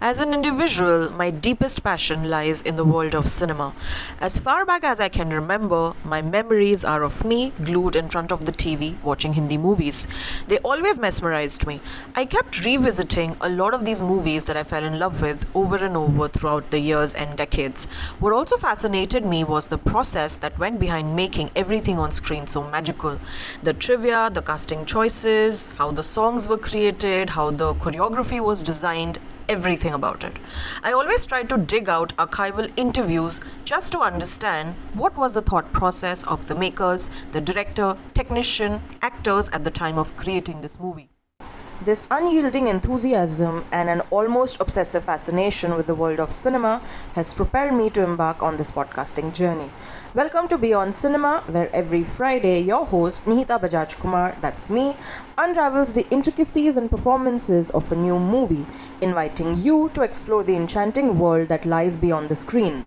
As an individual, my deepest passion lies in the world of cinema. As far back as I can remember, my memories are of me glued in front of the TV watching Hindi movies. They always mesmerized me. I kept revisiting a lot of these movies that I fell in love with over and over throughout the years and decades. What also fascinated me was the process that went behind making everything on screen so magical. The trivia, the casting choices, how the songs were created, how the choreography was designed, everything about it. I always try to dig out archival interviews just to understand what was the thought process of the makers, the director, technician, actors at the time of creating this movie. This unyielding enthusiasm and an almost obsessive fascination with the world of cinema has propelled me to embark on this podcasting journey. Welcome to Beyond Cinema, where every Friday your host, Nihita Bajaj Kumar, that's me, unravels the intricacies and performances of a new movie, inviting you to explore the enchanting world that lies beyond the screen.